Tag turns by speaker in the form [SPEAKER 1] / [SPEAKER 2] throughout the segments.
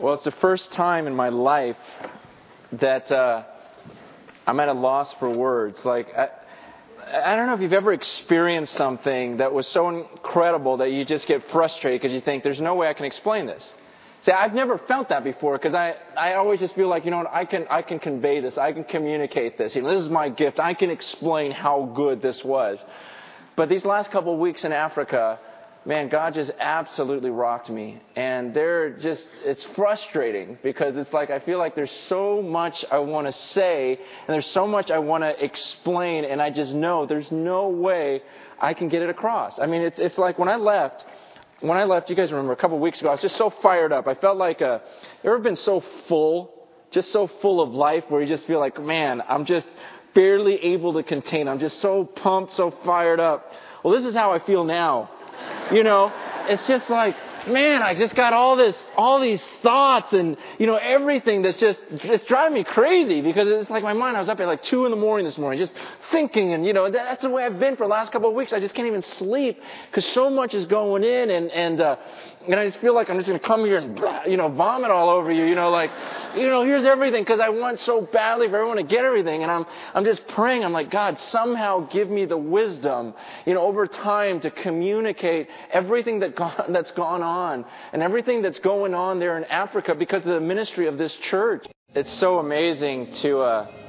[SPEAKER 1] Well, it's the first time in my life that uh, I'm at a loss for words. Like, I, I don't know if you've ever experienced something that was so incredible that you just get frustrated because you think, there's no way I can explain this. See, I've never felt that before because I, I always just feel like, you know what, I can, I can convey this. I can communicate this. You know, this is my gift. I can explain how good this was. But these last couple of weeks in Africa, man, God just absolutely rocked me. And they're just, it's frustrating because it's like I feel like there's so much I want to say and there's so much I want to explain and I just know there's no way I can get it across. I mean, it's, it's like when I left, when I left, you guys remember a couple of weeks ago, I was just so fired up. I felt like, uh, ever been so full, just so full of life where you just feel like, man, I'm just barely able to contain. I'm just so pumped, so fired up. Well, this is how I feel now. You know, it's just like, man, I just got all this, all these thoughts and, you know, everything that's just, it's driving me crazy because it's like my mind, I was up at like two in the morning this morning just thinking and, you know, that's the way I've been for the last couple of weeks. I just can't even sleep because so much is going in and, and, uh, and I just feel like I'm just going to come here and, you know, vomit all over you, you know, like, you know, here's everything because I want so badly for everyone to get everything. And I'm, I'm just praying. I'm like, God, somehow give me the wisdom, you know, over time to communicate everything that gone, that's gone on and everything that's going on there in Africa because of the ministry of this church. It's so amazing to, uh,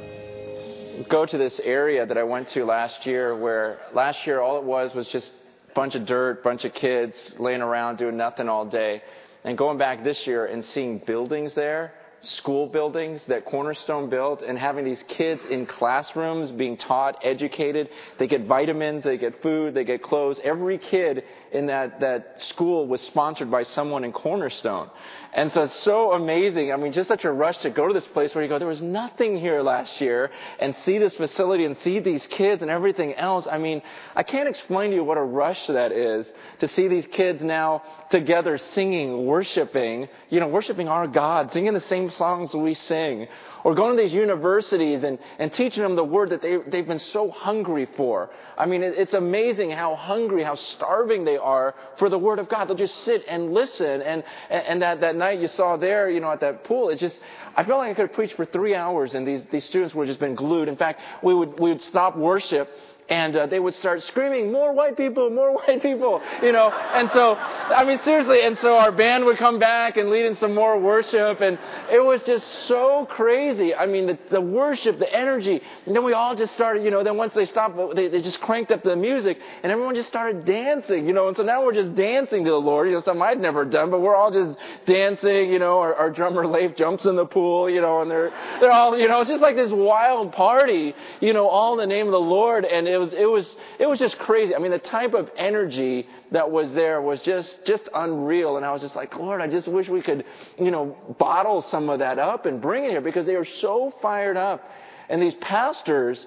[SPEAKER 1] go to this area that I went to last year where last year all it was was just a bunch of dirt, bunch of kids laying around doing nothing all day. And going back this year and seeing buildings there, school buildings that Cornerstone built, and having these kids in classrooms being taught, educated. They get vitamins, they get food, they get clothes. Every kid in that, that school was sponsored by someone in Cornerstone. And so it's so amazing. I mean, just such a rush to go to this place where you go, there was nothing here last year and see this facility and see these kids and everything else. I mean, I can't explain to you what a rush that is to see these kids now together singing, worshiping, you know, worshiping our God, singing the same songs we sing, or going to these universities and, and teaching them the word that they, they've been so hungry for. I mean, it, it's amazing how hungry, how starving they are for the word of God. They'll just sit and listen. And, and that, that night you saw there, you know, at that pool, it just, I felt like I could have preached for three hours and these, these students would have just been glued. In fact, we would, we would stop worship and uh, they would start screaming, "More white people! More white people!" You know. And so, I mean, seriously. And so our band would come back and lead in some more worship, and it was just so crazy. I mean, the, the worship, the energy, and then we all just started. You know. Then once they stopped, they, they just cranked up the music, and everyone just started dancing. You know. And so now we're just dancing to the Lord. You know, something I'd never done, but we're all just dancing. You know. Our, our drummer Leif jumps in the pool. You know, and they're they're all. You know, it's just like this wild party. You know, all in the name of the Lord, and was, it was, it was just crazy. I mean, the type of energy that was there was just, just unreal. And I was just like, Lord, I just wish we could, you know, bottle some of that up and bring it here because they are so fired up. And these pastors,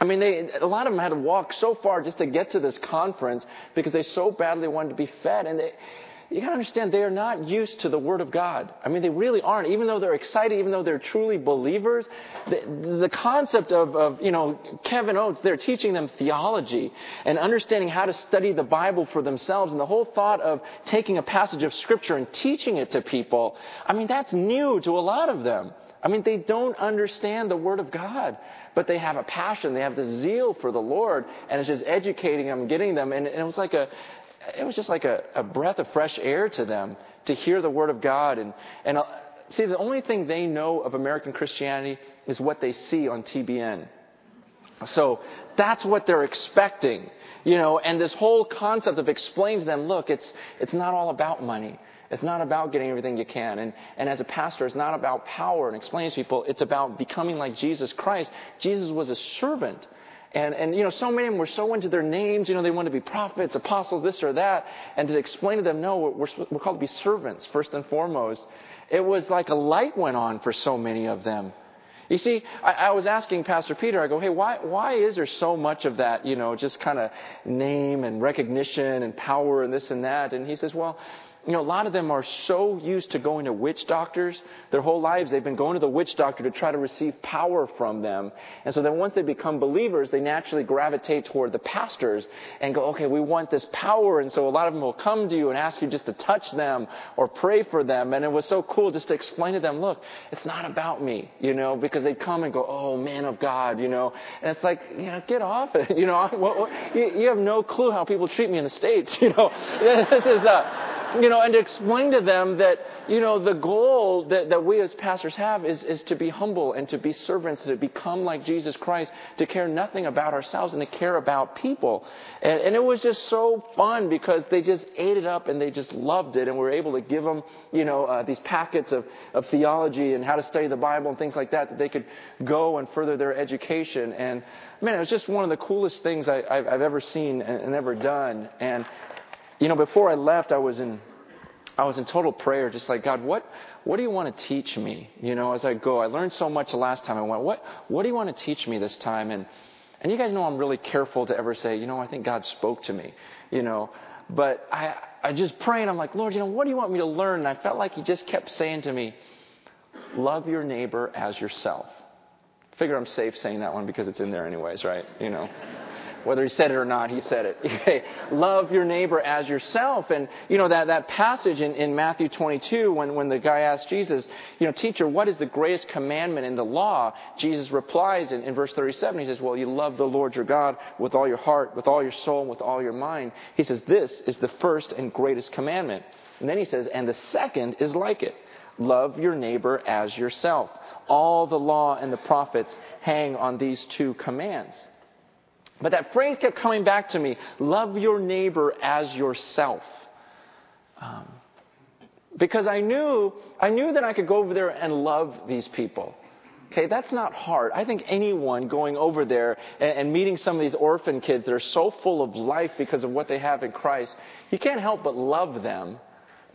[SPEAKER 1] I mean, they, a lot of them had to walk so far just to get to this conference because they so badly wanted to be fed. And they, you gotta understand, they are not used to the Word of God. I mean, they really aren't. Even though they're excited, even though they're truly believers, the, the concept of, of, you know, Kevin Oates, they're teaching them theology and understanding how to study the Bible for themselves. And the whole thought of taking a passage of Scripture and teaching it to people, I mean, that's new to a lot of them. I mean, they don't understand the Word of God, but they have a passion, they have the zeal for the Lord, and it's just educating them, getting them, and, and it was like a, it was just like a, a breath of fresh air to them to hear the Word of God. And, and uh, see, the only thing they know of American Christianity is what they see on TBN. So that's what they're expecting, you know, and this whole concept of explains to them, look, it's, it's not all about money. It's not about getting everything you can. And, and as a pastor, it's not about power and explaining to people. It's about becoming like Jesus Christ. Jesus was a servant. And, and, you know, so many of them were so into their names, you know, they wanted to be prophets, apostles, this or that. And to explain to them, no, we're, we're called to be servants, first and foremost. It was like a light went on for so many of them. You see, I, I was asking Pastor Peter, I go, hey, why, why is there so much of that, you know, just kind of name and recognition and power and this and that? And he says, well, you know, a lot of them are so used to going to witch doctors. Their whole lives they've been going to the witch doctor to try to receive power from them. And so then once they become believers, they naturally gravitate toward the pastors and go, okay, we want this power. And so a lot of them will come to you and ask you just to touch them or pray for them. And it was so cool just to explain to them, look, it's not about me, you know, because they'd come and go, oh, man of God, you know. And it's like, you know, get off it. You know, you, you have no clue how people treat me in the States, you know. this is, uh, you know, and to explain to them that, you know, the goal that, that we as pastors have is, is to be humble and to be servants, to become like Jesus Christ, to care nothing about ourselves and to care about people. And, and it was just so fun because they just ate it up and they just loved it and we were able to give them, you know, uh, these packets of, of theology and how to study the Bible and things like that that they could go and further their education. And man, it was just one of the coolest things I, have ever seen and, and ever done. And you know, before I left, I was in, I was in total prayer, just like, God, what, what do you want to teach me? You know, as I go, I learned so much the last time I went. What, what do you want to teach me this time? And, and you guys know I'm really careful to ever say, you know, I think God spoke to me, you know, but I, I just pray and I'm like, Lord, you know, what do you want me to learn? And I felt like He just kept saying to me, love your neighbor as yourself. Figure I'm safe saying that one because it's in there anyways, right? You know. Whether he said it or not, he said it. Love your neighbor as yourself. And, you know, that, that passage in, in Matthew 22, when, when the guy asked Jesus, you know, teacher, what is the greatest commandment in the law? Jesus replies in, in verse 37, he says, well, you love the Lord your God with all your heart, with all your soul, and with all your mind. He says, this is the first and greatest commandment. And then he says, and the second is like it. Love your neighbor as yourself. All the law and the prophets hang on these two commands. But that phrase kept coming back to me love your neighbor as yourself. Um, because I knew, I knew that I could go over there and love these people. Okay, that's not hard. I think anyone going over there and, and, meeting some of these orphan kids that are so full of life because of what they have in Christ, you can't help but love them.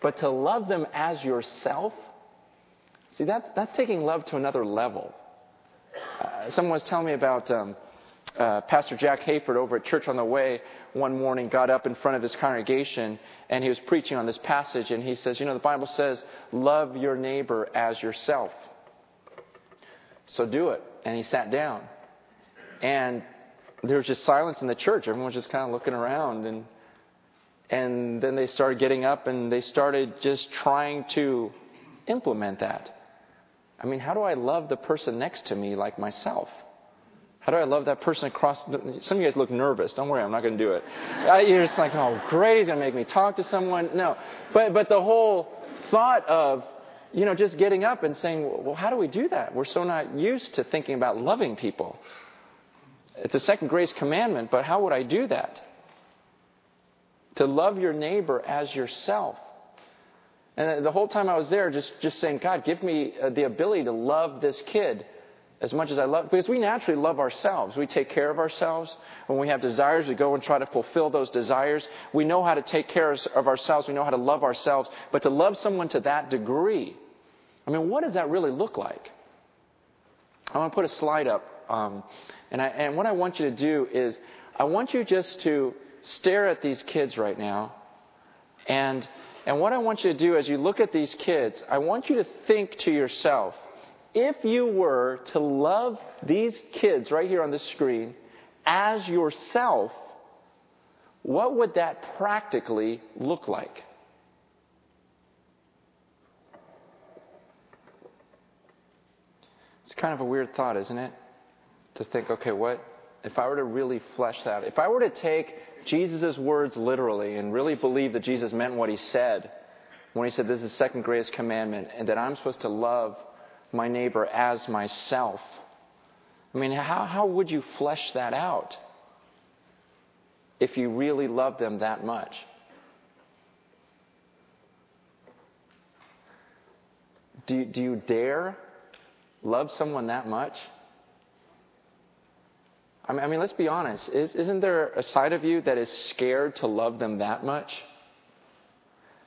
[SPEAKER 1] But to love them as yourself, see, that, that's taking love to another level. Uh, someone was telling me about um, uh, Pastor Jack Hayford over at Church on the Way one morning got up in front of his congregation and he was preaching on this passage and he says, You know, the Bible says, love your neighbor as yourself. So do it. And he sat down. And there was just silence in the church. Everyone was just kind of looking around. And, and then they started getting up and they started just trying to implement that. I mean, how do I love the person next to me like myself? How do I love that person across? The, some of you guys look nervous. Don't worry, I'm not going to do it. You're just like, oh, great, he's going to make me talk to someone. No, but but the whole thought of, you know, just getting up and saying, well, how do we do that? We're so not used to thinking about loving people. It's a second grace commandment, but how would I do that? To love your neighbor as yourself. And the whole time I was there, just, just saying, God, give me uh, the ability to love this kid as much as I love, because we naturally love ourselves. We take care of ourselves. When we have desires, we go and try to fulfill those desires. We know how to take care of ourselves. We know how to love ourselves. But to love someone to that degree, I mean, what does that really look like? I want to put a slide up. Um, and, I, and what I want you to do is, I want you just to stare at these kids right now. And, and what I want you to do as you look at these kids, I want you to think to yourself, if you were to love these kids right here on the screen as yourself, what would that practically look like? It's kind of a weird thought, isn't it? To think, okay, what if I were to really flesh that? If I were to take Jesus' words literally and really believe that Jesus meant what he said when he said this is the second greatest commandment and that I'm supposed to love my neighbor as myself. I mean, how, how would you flesh that out if you really love them that much? Do, do you dare love someone that much? I mean, I mean let's be honest. Is, isn't there a side of you that is scared to love them that much?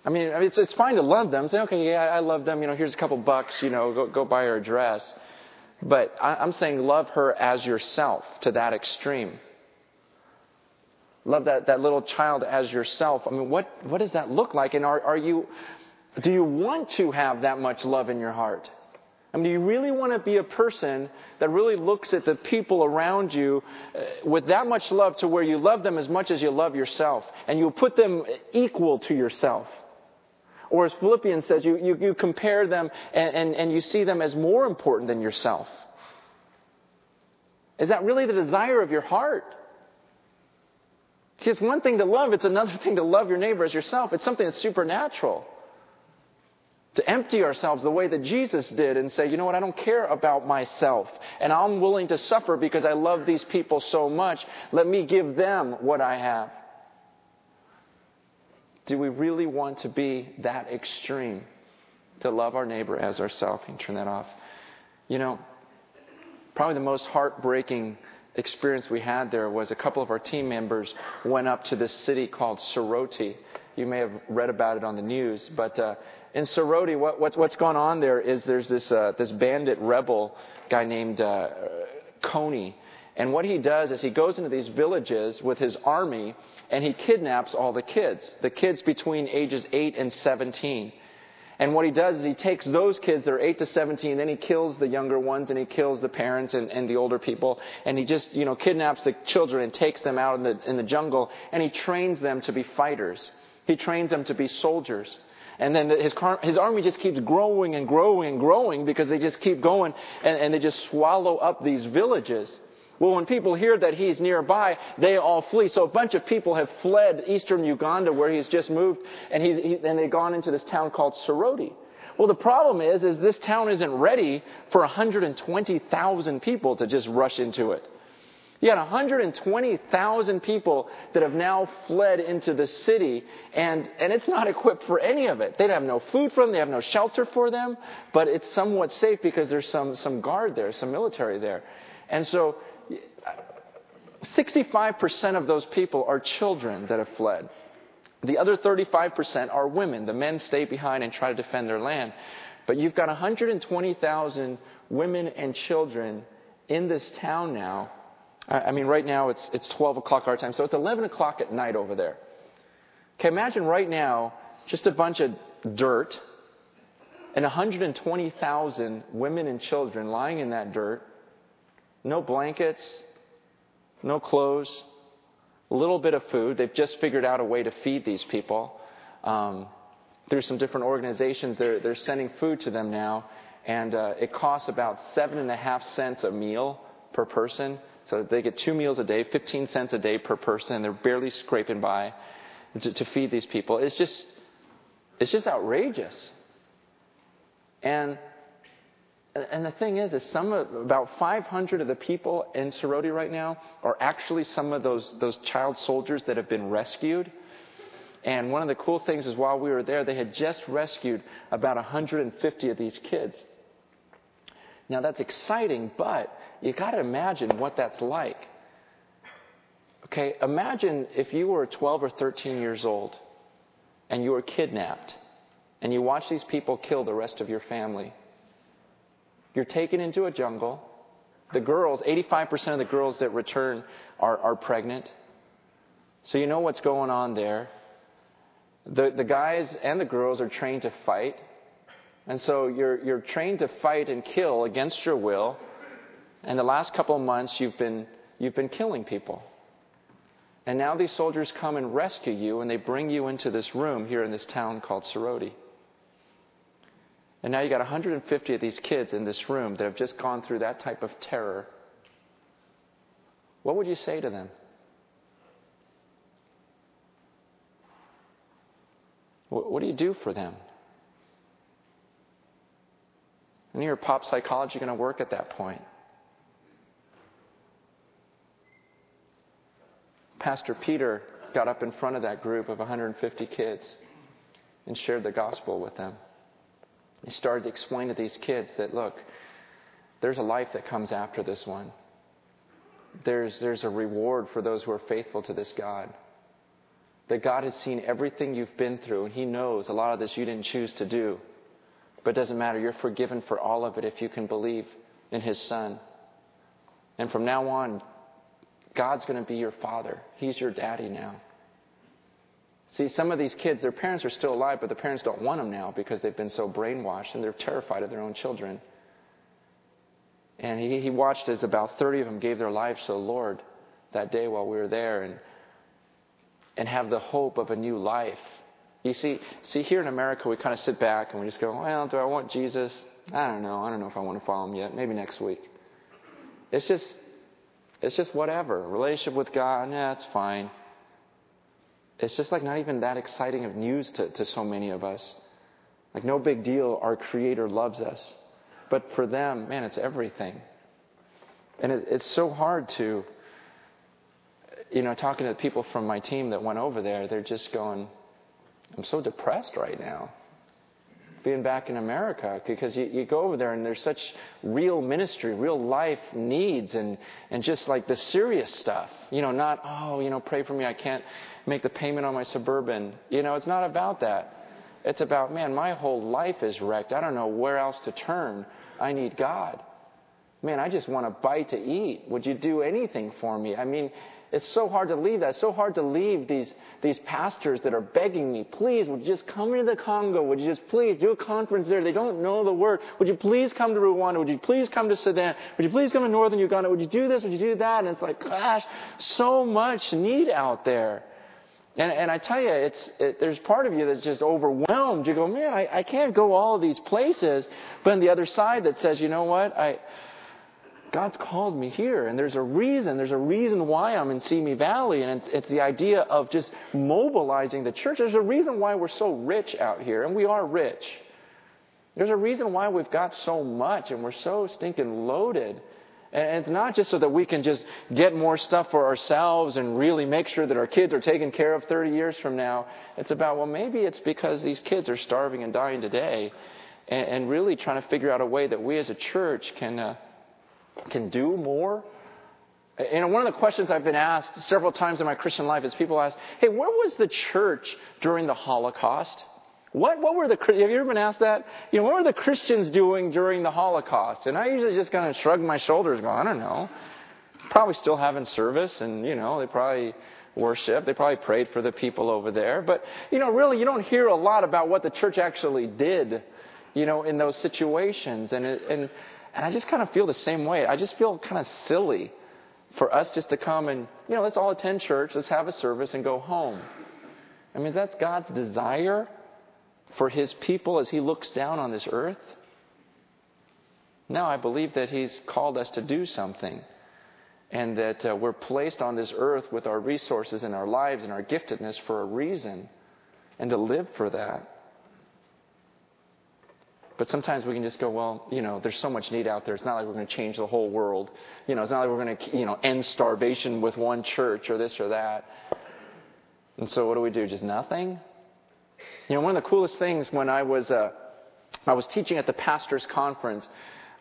[SPEAKER 1] I mean, it's, it's fine to love them. Say, okay, yeah, I love them. You know, here's a couple bucks. You know, go, go buy her a dress. But I, I'm saying love her as yourself to that extreme. Love that, that little child as yourself. I mean, what, what does that look like? And are, are you, do you want to have that much love in your heart? I mean, do you really want to be a person that really looks at the people around you uh, with that much love to where you love them as much as you love yourself and you put them equal to yourself? Or as Philippians says, you, you, you compare them and, and, and you see them as more important than yourself. Is that really the desire of your heart? It's one thing to love, it's another thing to love your neighbor as yourself. It's something that's supernatural. To empty ourselves the way that Jesus did and say, you know what, I don't care about myself. And I'm willing to suffer because I love these people so much. Let me give them what I have. Do we really want to be that extreme? To love our neighbor as ourselves? You can turn that off. You know, probably the most heartbreaking experience we had there was a couple of our team members went up to this city called Soroti. You may have read about it on the news, but uh, in Soroti, what, what's, what's going on there is there's this, uh, this bandit rebel guy named uh, Kony. And what he does is he goes into these villages with his army and he kidnaps all the kids, the kids between ages 8 and 17. And what he does is he takes those kids that are 8 to 17, then he kills the younger ones and he kills the parents and, and the older people. And he just, you know, kidnaps the children and takes them out in the, in the jungle and he trains them to be fighters. He trains them to be soldiers. And then his, his army just keeps growing and growing and growing because they just keep going and, and they just swallow up these villages. Well, when people hear that he's nearby, they all flee. So a bunch of people have fled eastern Uganda where he's just moved, and, he's, he, and they've gone into this town called Soroti. Well, the problem is, is this town isn't ready for 120,000 people to just rush into it. You got 120,000 people that have now fled into the city, and, and it's not equipped for any of it. They have no food for them, they have no shelter for them, but it's somewhat safe because there's some, some guard there, some military there. And so 65% of those people are children that have fled. The other 35% are women. The men stay behind and try to defend their land. But you've got 120,000 women and children in this town now. I mean, right now it's, it's 12 o'clock our time, so it's 11 o'clock at night over there. Okay, imagine right now just a bunch of dirt and 120,000 women and children lying in that dirt, no blankets, no clothes, a little bit of food. They've just figured out a way to feed these people. Um, through some different organizations, they're, they're sending food to them now, and uh, it costs about seven and a half cents a meal per person. So they get two meals a day, 15 cents a day per person. They're barely scraping by to, to feed these people. It's just, it's just outrageous. And and the thing is, is some of, about 500 of the people in Soroti right now are actually some of those, those child soldiers that have been rescued. And one of the cool things is while we were there, they had just rescued about 150 of these kids. Now that's exciting, but you got to imagine what that's like. Okay, imagine if you were 12 or 13 years old and you were kidnapped and you watch these people kill the rest of your family. You're taken into a jungle. The girls, 85% of the girls that return are, are pregnant. So you know what's going on there. The, the guys and the girls are trained to fight. And so you're, you're trained to fight and kill against your will. And the last couple of months, you've been, you've been killing people. And now these soldiers come and rescue you, and they bring you into this room here in this town called Soroti. And now you got 150 of these kids in this room that have just gone through that type of terror. What would you say to them? What do you do for them? And your pop psychology going to work at that point. Pastor Peter got up in front of that group of 150 kids and shared the gospel with them. He started to explain to these kids that, look, there's a life that comes after this one. There's, there's a reward for those who are faithful to this God. That God has seen everything you've been through, and He knows a lot of this you didn't choose to do. But it doesn't matter. You're forgiven for all of it if you can believe in His Son. And from now on, God's going to be your father. He's your daddy now. See, some of these kids, their parents are still alive, but the parents don't want them now because they've been so brainwashed and they're terrified of their own children. And he, he watched as about 30 of them gave their lives to the Lord that day while we were there and, and have the hope of a new life. You see, see, here in America, we kind of sit back and we just go, well, do I want Jesus? I don't know. I don't know if I want to follow him yet. Maybe next week. It's just, it's just whatever. Relationship with God, yeah, it's fine. It's just like not even that exciting of news to, to so many of us. Like, no big deal. Our Creator loves us. But for them, man, it's everything. And it, it's so hard to, you know, talking to people from my team that went over there, they're just going, I'm so depressed right now being back in America because you, you go over there and there's such real ministry, real life needs, and, and just like the serious stuff. You know, not, oh, you know, pray for me, I can't make the payment on my suburban. You know, it's not about that. It's about, man, my whole life is wrecked. I don't know where else to turn. I need God. Man, I just want a bite to eat. Would you do anything for me? I mean, it's so hard to leave that. It's so hard to leave these, these pastors that are begging me, please, would you just come into the Congo? Would you just please do a conference there? They don't know the word. Would you please come to Rwanda? Would you please come to Sudan? Would you please come to northern Uganda? Would you do this? Would you do that? And it's like, gosh, so much need out there. And, and I tell you, it's, it, there's part of you that's just overwhelmed. You go, man, I, I can't go all of these places. But on the other side that says, you know what? I, God's called me here, and there's a reason. There's a reason why I'm in Simi Valley, and it's, it's the idea of just mobilizing the church. There's a reason why we're so rich out here, and we are rich. There's a reason why we've got so much, and we're so stinking loaded. And it's not just so that we can just get more stuff for ourselves and really make sure that our kids are taken care of 30 years from now. It's about, well, maybe it's because these kids are starving and dying today, and, and really trying to figure out a way that we as a church can. Uh, can do more? You know, one of the questions I've been asked several times in my Christian life is people ask, hey, where was the church during the Holocaust? What, what were the, have you ever been asked that? You know, what were the Christians doing during the Holocaust? And I usually just kind of shrug my shoulders go, I don't know. Probably still having service and, you know, they probably worship. They probably prayed for the people over there. But, you know, really, you don't hear a lot about what the church actually did, you know, in those situations. And, it, and and I just kind of feel the same way. I just feel kind of silly for us just to come and, you know, let's all attend church, let's have a service and go home. I mean, that's God's desire for his people as he looks down on this earth. No, I believe that he's called us to do something and that uh, we're placed on this earth with our resources and our lives and our giftedness for a reason and to live for that. But sometimes we can just go, well, you know, there's so much need out there. It's not like we're going to change the whole world. You know, it's not like we're going to, you know, end starvation with one church or this or that. And so what do we do? Just nothing? You know, one of the coolest things when I was, uh, I was teaching at the pastor's conference,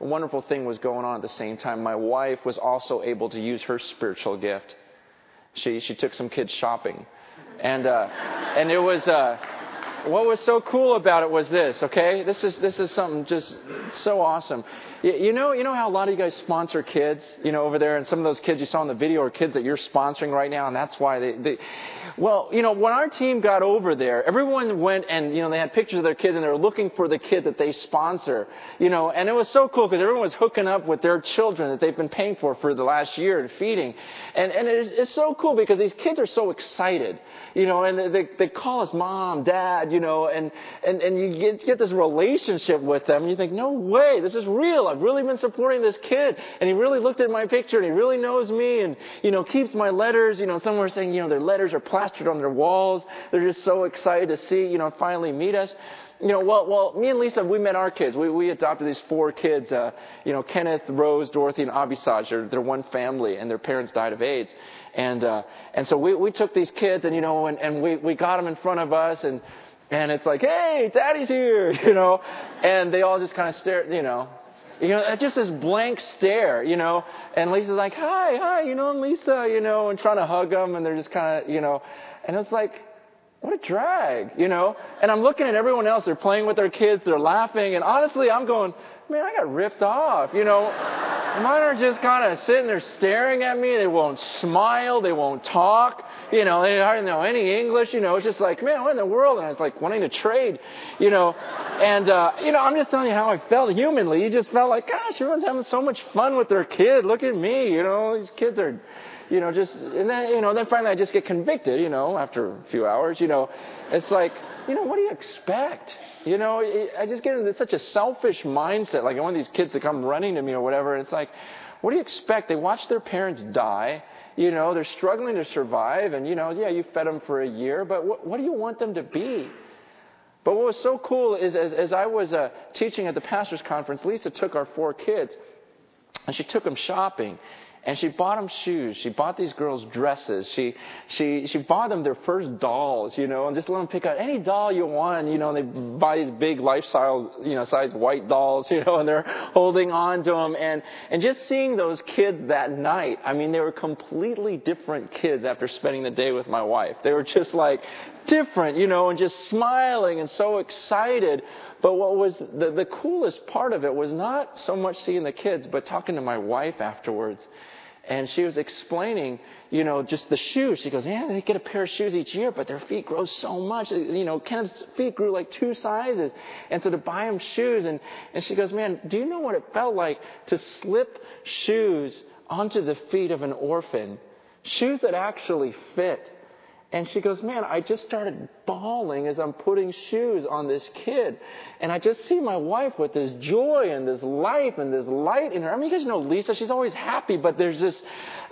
[SPEAKER 1] a wonderful thing was going on at the same time. My wife was also able to use her spiritual gift. She, she took some kids shopping. And, uh, and it was, uh, what was so cool about it was this, okay? This is, this is something just so awesome. You know, you know how a lot of you guys sponsor kids, you know, over there, and some of those kids you saw in the video are kids that you're sponsoring right now, and that's why they, they well, you know, when our team got over there, everyone went and, you know, they had pictures of their kids and they were looking for the kid that they sponsor, you know, and it was so cool because everyone was hooking up with their children that they've been paying for for the last year and feeding. And, and it's, it's so cool because these kids are so excited, you know, and they, they call us mom, dad, you know, and, and, and you get, get this relationship with them and you think, no way, this is real. I've really been supporting this kid. And he really looked at my picture and he really knows me and, you know, keeps my letters. You know, some were saying, you know, their letters are plastered on their walls. They're just so excited to see, you know, finally meet us. You know, well, well, me and Lisa, we met our kids. We, we adopted these four kids, uh, you know, Kenneth, Rose, Dorothy, and Abisaj. They're, they're one family and their parents died of AIDS. And, uh, and so we, we took these kids and, you know, and, and we, we got them in front of us and, and it's like, hey, daddy's here, you know, and they all just kind of stare, you know, you know, just this blank stare, you know. And Lisa's like, hi, hi, you know, I'm Lisa, you know, and trying to hug them, and they're just kind of, you know. And it's like, what a drag, you know. And I'm looking at everyone else. They're playing with their kids. They're laughing. And honestly, I'm going, man, I got ripped off, you know. Mine are just kind of sitting there staring at me. They won't smile. They won't talk. You know, they hardly know any English. You know, it's just like, man, what in the world? And I was like wanting to trade, you know. And, uh, you know, I'm just telling you how I felt humanly. You just felt like, gosh, everyone's having so much fun with their kid. Look at me. You know, these kids are, you know, just, and then, you know, then finally I just get convicted, you know, after a few hours, you know. It's like, you know, what do you expect? You know, I just get into such a selfish mindset. Like I want these kids to come running to me or whatever. It's like, what do you expect? They watch their parents die. You know, they're struggling to survive. And, you know, yeah, you fed them for a year, but what, what do you want them to be? But what was so cool is as, as I was uh, teaching at the pastor's conference, Lisa took our four kids and she took them shopping. And she bought them shoes. She bought these girls dresses. She, she, she bought them their first dolls, you know, and just let them pick out any doll you want, you know, and they buy these big lifestyle, you know, size white dolls, you know, and they're holding on to them. And, and just seeing those kids that night, I mean, they were completely different kids after spending the day with my wife. They were just like different, you know, and just smiling and so excited. But what was the, the coolest part of it was not so much seeing the kids, but talking to my wife afterwards. And she was explaining, you know, just the shoes. She goes, yeah, they get a pair of shoes each year, but their feet grow so much. You know, Kenneth's feet grew like two sizes. And so to buy him shoes, and, and she goes, man, do you know what it felt like to slip shoes onto the feet of an orphan? Shoes that actually fit. And she goes, man, I just started bawling as I'm putting shoes on this kid. And I just see my wife with this joy and this life and this light in her. I mean, you guys know Lisa, she's always happy, but there's this,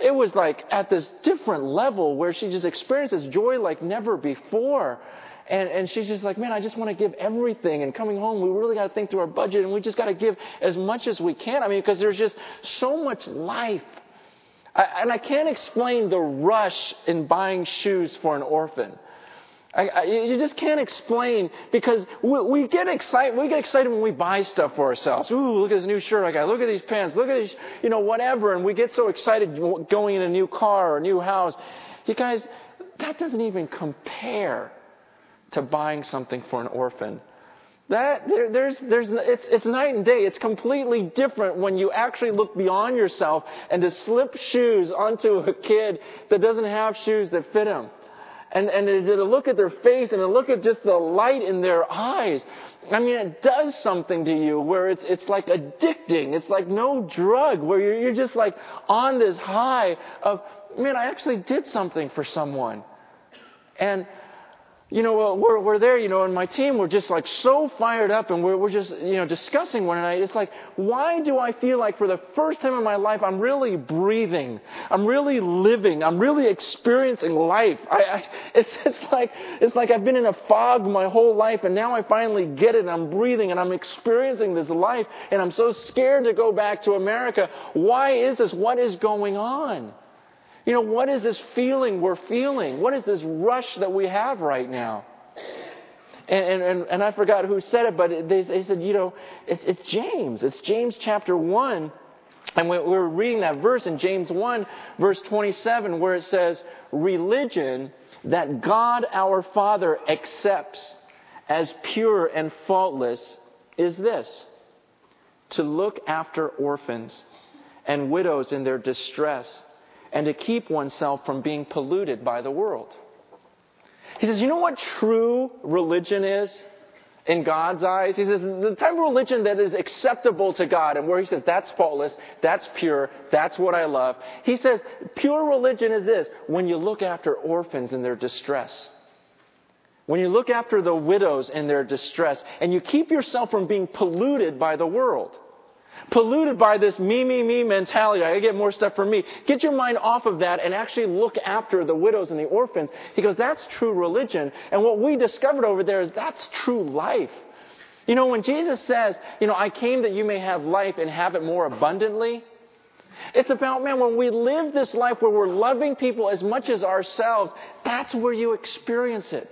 [SPEAKER 1] it was like at this different level where she just experiences joy like never before. And, and she's just like, man, I just want to give everything. And coming home, we really got to think through our budget and we just got to give as much as we can. I mean, because there's just so much life I, and I can't explain the rush in buying shoes for an orphan. I, I, you just can't explain because we, we, get excited. We get excited when we buy stuff for ourselves. Ooh, look at this new shirt I got. Look at these pants. Look at these, you know, whatever. And we get so excited going in a new car or a new house. You guys, that doesn't even compare to buying something for an orphan. That there, there's there's it's it's night and day. It's completely different when you actually look beyond yourself and to slip shoes onto a kid that doesn't have shoes that fit him, and and to look at their face and to look at just the light in their eyes. I mean, it does something to you where it's it's like addicting. It's like no drug where you're you're just like on this high of man, I actually did something for someone, and you know, we're, we're there, you know, and my team, we're just like so fired up and we're, we're just, you know, discussing one night. It's like, why do I feel like for the first time in my life, I'm really breathing. I'm really living. I'm really experiencing life. I, I, it's, it's like, it's like I've been in a fog my whole life and now I finally get it. I'm breathing and I'm experiencing this life and I'm so scared to go back to America. Why is this? What is going on? You know, what is this feeling we're feeling? What is this rush that we have right now? And, and, and I forgot who said it, but they, they said, you know, it's, it's James. It's James chapter 1. And we we're reading that verse in James 1, verse 27, where it says, Religion that God our Father accepts as pure and faultless is this to look after orphans and widows in their distress and to keep oneself from being polluted by the world. He says, you know what true religion is in God's eyes? He says, the type of religion that is acceptable to God and where he says, that's faultless, that's pure, that's what I love. He says, pure religion is this, when you look after orphans in their distress. When you look after the widows in their distress and you keep yourself from being polluted by the world polluted by this me, me, me mentality. I get more stuff for me. Get your mind off of that and actually look after the widows and the orphans. He goes, that's true religion. And what we discovered over there is that's true life. You know, when Jesus says, you know, I came that you may have life and have it more abundantly, it's about, man, when we live this life where we're loving people as much as ourselves, that's where you experience it.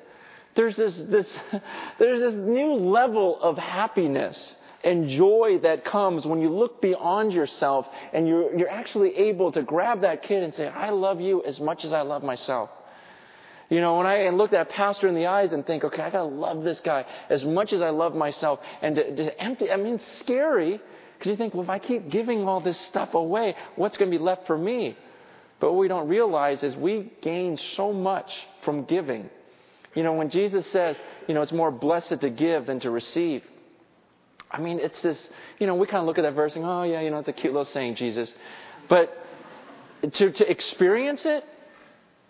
[SPEAKER 1] There's this, this, there's this new level of happiness and joy that comes when you look beyond yourself and you're, you're actually able to grab that kid and say, I love you as much as I love myself. You know, when I look that pastor in the eyes and think, okay, I gotta love this guy as much as I love myself, and to, to empty, I mean, scary Because you think, well, if I keep giving all this stuff away, what's to be left for me? But what we don't realize is we gain so much from giving. You know, when Jesus says, you know, it's more blessed to give than to receive. I mean, it's this, you know, we kind of look at that verse and, oh, yeah, you know, it's a cute little saying, Jesus. But to, to experience it,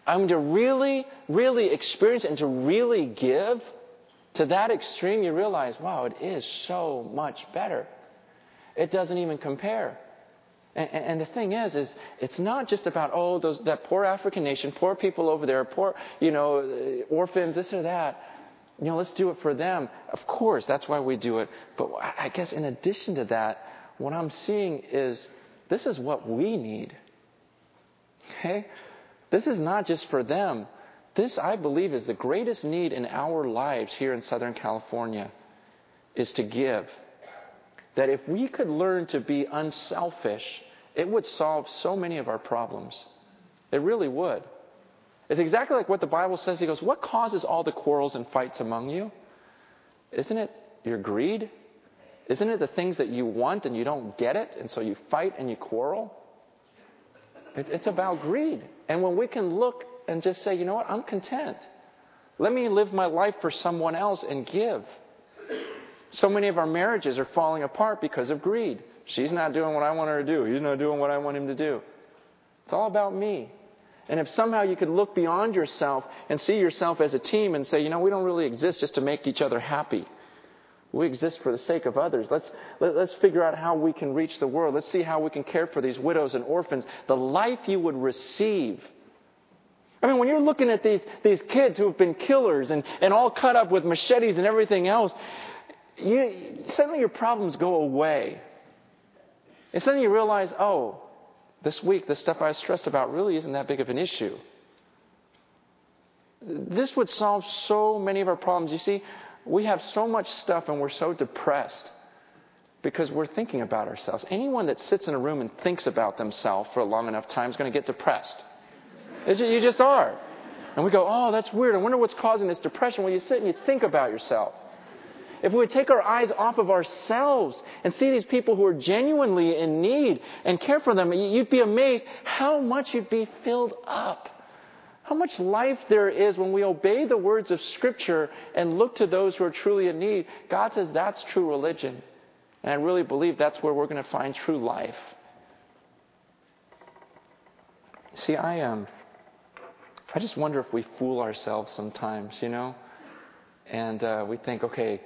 [SPEAKER 1] I mean, to really, really experience it and to really give, to that extreme, you realize, wow, it is so much better. It doesn't even compare. And, and, the thing is, is it's not just about oh those that poor African nation, poor people over there, poor you know orphans, this or that. You know, let's do it for them. Of course, that's why we do it. But I guess in addition to that, what I'm seeing is this is what we need. Okay, this is not just for them. This, I believe, is the greatest need in our lives here in Southern California, is to give. That if we could learn to be unselfish it would solve so many of our problems. It really would. It's exactly like what the Bible says. He goes, What causes all the quarrels and fights among you? Isn't it your greed? Isn't it the things that you want and you don't get it, and so you fight and you quarrel? It's about greed. And when we can look and just say, you know what, I'm content. Let me live my life for someone else and give. So many of our marriages are falling apart because of greed. She's not doing what I want her to do. He's not doing what I want him to do. It's all about me. And if somehow you could look beyond yourself and see yourself as a team and say, you know, we don't really exist just to make each other happy. We exist for the sake of others. Let's, let, us let us figure out how we can reach the world. Let's see how we can care for these widows and orphans. The life you would receive. I mean, when you're looking at these, these kids who have been killers and, and all cut up with machetes and everything else, you, suddenly your problems go away. And suddenly you realize, oh, this week, the stuff I was stressed about really isn't that big of an issue. This would solve so many of our problems. You see, we have so much stuff and we're so depressed because we're thinking about ourselves. Anyone that sits in a room and thinks about themselves for a long enough time is going to get depressed. You just are. And we go, oh, that's weird. I wonder what's causing this depression. When you sit and you think about yourself. If we would take our eyes off of ourselves and see these people who are genuinely in need and care for them, you'd be amazed how much you'd be filled up. How much life there is when we obey the words of Scripture and look to those who are truly in need. God says that's true religion. And I really believe that's where we're going to find true life. See, I um, I just wonder if we fool ourselves sometimes, you know? And uh, we think, okay,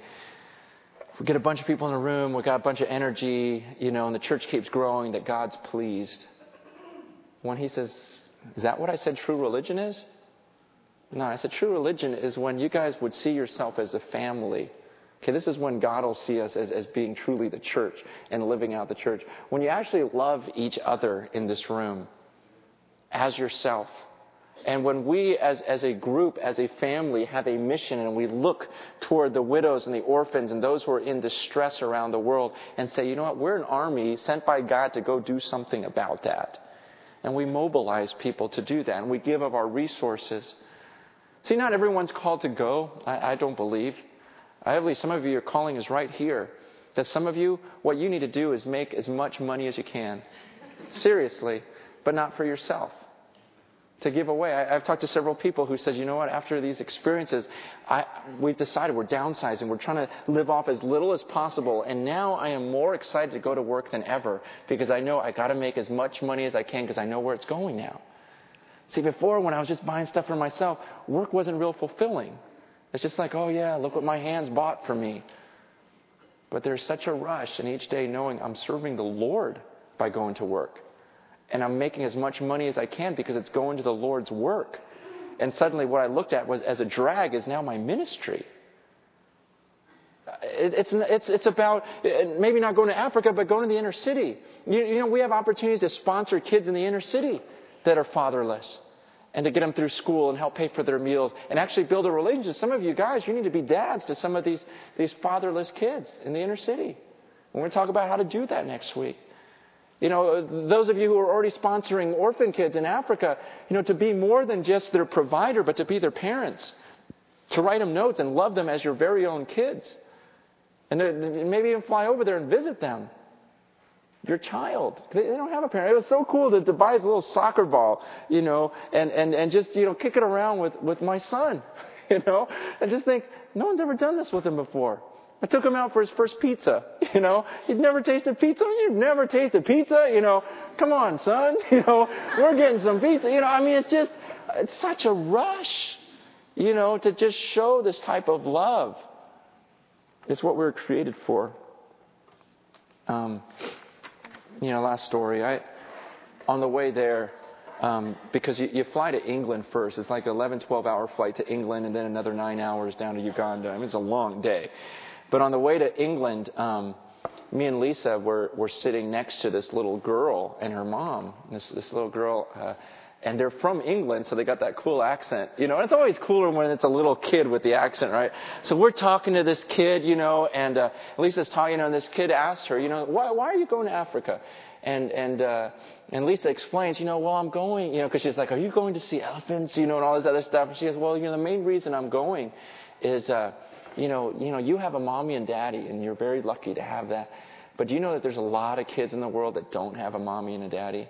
[SPEAKER 1] we get a bunch of people in a room, we got a bunch of energy, you know, and the church keeps growing, that God's pleased. When he says, Is that what I said true religion is? No, I said true religion is when you guys would see yourself as a family. Okay, this is when God will see us as, as being truly the church and living out the church. When you actually love each other in this room as yourself and when we, as, as a group, as a family, have a mission and we look toward the widows and the orphans and those who are in distress around the world and say, you know what, we're an army sent by God to go do something about that. And we mobilize people to do that and we give of our resources. See, not everyone's called to go, I, I don't believe. I believe some of you, your calling is right here. That some of you, what you need to do is make as much money as you can. Seriously, but not for yourself to give away. I, have talked to several people who said, you know what, after these experiences, I, we've decided we're downsizing. We're trying to live off as little as possible. And now I am more excited to go to work than ever because I know I got to make as much money as I can because I know where it's going now. See, before when I was just buying stuff for myself, work wasn't real fulfilling. It's just like, oh yeah, look what my hands bought for me. But there's such a rush in each day knowing I'm serving the Lord by going to work and I'm making as much money as I can because it's going to the Lord's work. And suddenly, what I looked at was as a drag is now my ministry. It's, it's, it's about maybe not going to Africa, but going to the inner city. You, you know, we have opportunities to sponsor kids in the inner city that are fatherless and to get them through school and help pay for their meals and actually build a relationship. Some of you guys, you need to be dads to some of these, these fatherless kids in the inner city. We're going to talk about how to do that next week. You know, those of you who are already sponsoring orphan kids in Africa, you know, to be more than just their provider, but to be their parents. To write them notes and love them as your very own kids. And maybe even fly over there and visit them. your child. They, don't have a parent. It was so cool to, to buy his little soccer ball, you know, and, and, and just, you know, kick it around with, with my son, you know, and just think, no one's ever done this with him before. I took him out for his first pizza, you know. He'd never tasted pizza. You've never tasted pizza, you know. Come on, son, you know, we're getting some pizza. You know, I mean, it's just, it's such a rush, you know, to just show this type of love. It's what we were created for. Um, you know, last story. I, on the way there, um, because you, you, fly to England first. It's like an 11, 12 hour flight to England and then another nine hours down to Uganda. I mean, it's a long day. But on the way to England, um, me and Lisa were, were sitting next to this little girl and her mom. This, this little girl, uh, and they're from England, so they got that cool accent. You know, and it's always cooler when it's a little kid with the accent, right? So we're talking to this kid, you know, and uh, Lisa's talking, and this kid asked her, you know, why, why are you going to Africa? And and uh, and Lisa explains, you know, well, I'm going, you know, because she's like, are you going to see elephants, you know, and all this other stuff. And she goes, well, you know, the main reason I'm going is, uh, you know, you know, you have a mommy and daddy, and you're very lucky to have that. But do you know that there's a lot of kids in the world that don't have a mommy and a daddy?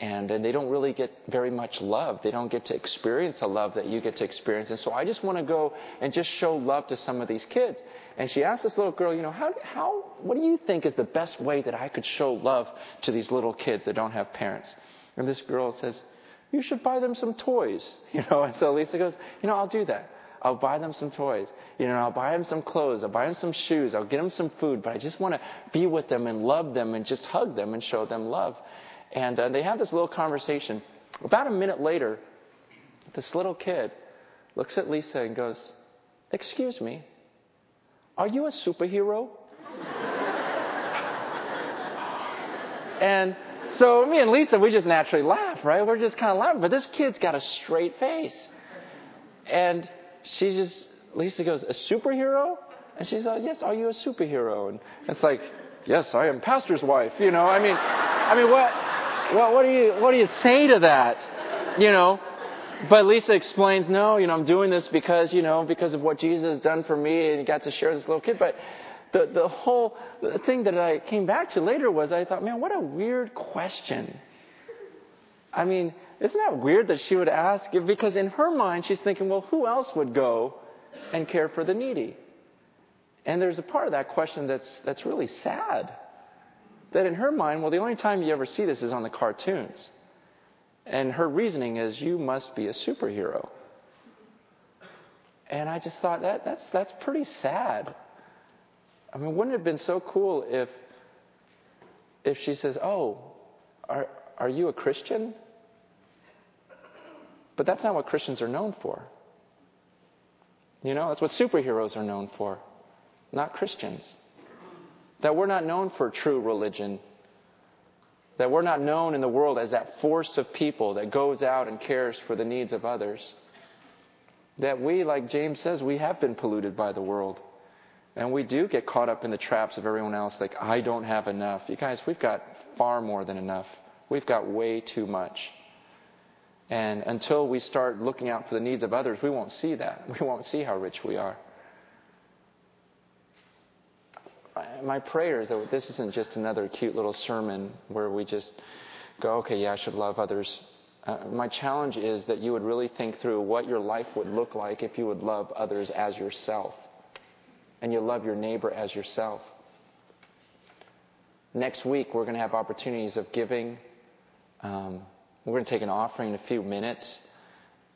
[SPEAKER 1] and, and they don't really get very much love. They don't get to experience the love that you get to experience. And so I just want to go and just show love to some of these kids. And she asked this little girl, you know, how, how, what do you think is the best way that I could show love to these little kids that don't have parents? And this girl says, you should buy them some toys, you know. And so Lisa goes, you know, I'll do that. I'll buy them some toys. You know, I'll buy them some clothes. I'll buy them some shoes. I'll get them some food. But I just want to be with them and love them and just hug them and show them love. And uh, they have this little conversation. About a minute later, this little kid looks at Lisa and goes, Excuse me, are you a superhero? and so me and Lisa, we just naturally laugh, right? We're just kind of laughing. But this kid's got a straight face. And she just, Lisa goes, A superhero? And she's like, Yes, are you a superhero? And it's like, Yes, I am pastor's wife. You know, I mean, I mean, what? Well, what do you what do you say to that? You know, but Lisa explains, no, you know, I'm doing this because you know because of what Jesus has done for me, and got to share this little kid. But the the whole thing that I came back to later was I thought, man, what a weird question. I mean, isn't that weird that she would ask? Because in her mind, she's thinking, well, who else would go and care for the needy? And there's a part of that question that's that's really sad that in her mind, well, the only time you ever see this is on the cartoons. And her reasoning is, you must be a superhero. And I just thought that that's that's pretty sad. I mean, wouldn't it have been so cool if if she says, "Oh, are are you a Christian?" But that's not what Christians are known for. You know, that's what superheroes are known for, not Christians. That we're not known for true religion. That we're not known in the world as that force of people that goes out and cares for the needs of others. That we, like James says, we have been polluted by the world. And we do get caught up in the traps of everyone else, like, I don't have enough. You guys, we've got far more than enough. We've got way too much. And until we start looking out for the needs of others, we won't see that. We won't see how rich we are. my prayer is that this isn't just another cute little sermon where we just go, okay, yeah, I should love others. Uh, my challenge is that you would really think through what your life would look like if you would love others as yourself and you love your neighbor as yourself. Next week, we're going to have opportunities of giving. Um, we're going to take an offering in a few minutes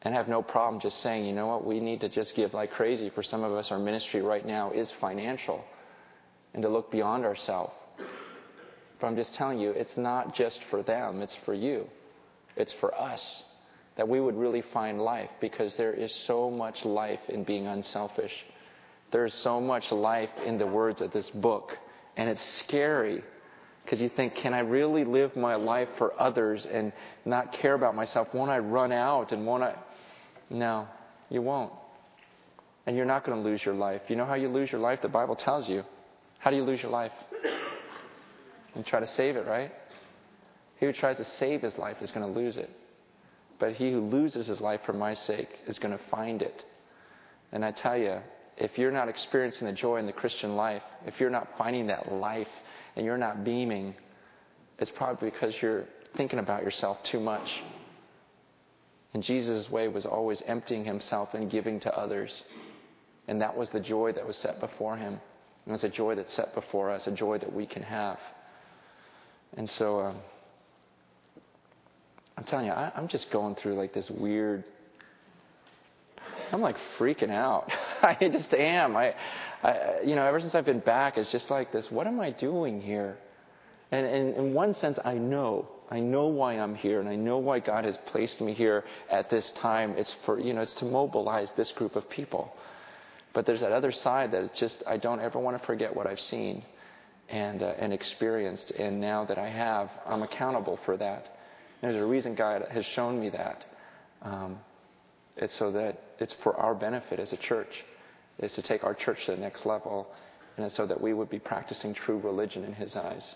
[SPEAKER 1] and have no problem just saying, you know what, we need to just give like crazy. For some of us, our ministry right now is financial and to look beyond ourselves. But I'm just telling you, it's not just for them, it's for you. It's for us that we would really find life because there is so much life in being unselfish. There's so much life in the words of this book. And it's scary because you think, can I really live my life for others and not care about myself? Won't I run out and won't I? No, you won't. And you're not going to lose your life. You know how you lose your life? The Bible tells you. How do you lose your life? You try to save it, right? He who tries to save his life is going to lose it. But he who loses his life for my sake is going to find it. And I tell you, if you're not experiencing the joy in the Christian life, if you're not finding that life and you're not beaming, it's probably because you're thinking about yourself too much. And Jesus' way was always emptying himself and giving to others. And that was the joy that was set before him. It was a joy that's set before us, a joy that we can have. And so, um, I'm telling you, I, I'm just going through like this weird. I'm like freaking out. I just am. I, I, you know, ever since I've been back, it's just like this. What am I doing here? And, and in one sense, I know. I know why I'm here, and I know why God has placed me here at this time. It's for you know, it's to mobilize this group of people. But there's that other side that it's just I don't ever want to forget what I've seen and uh, and experienced, and now that I have, I'm accountable for that. And there's a reason God has shown me that. Um, it's so that it's for our benefit as a church, is to take our church to the next level, and so that we would be practicing true religion in His eyes.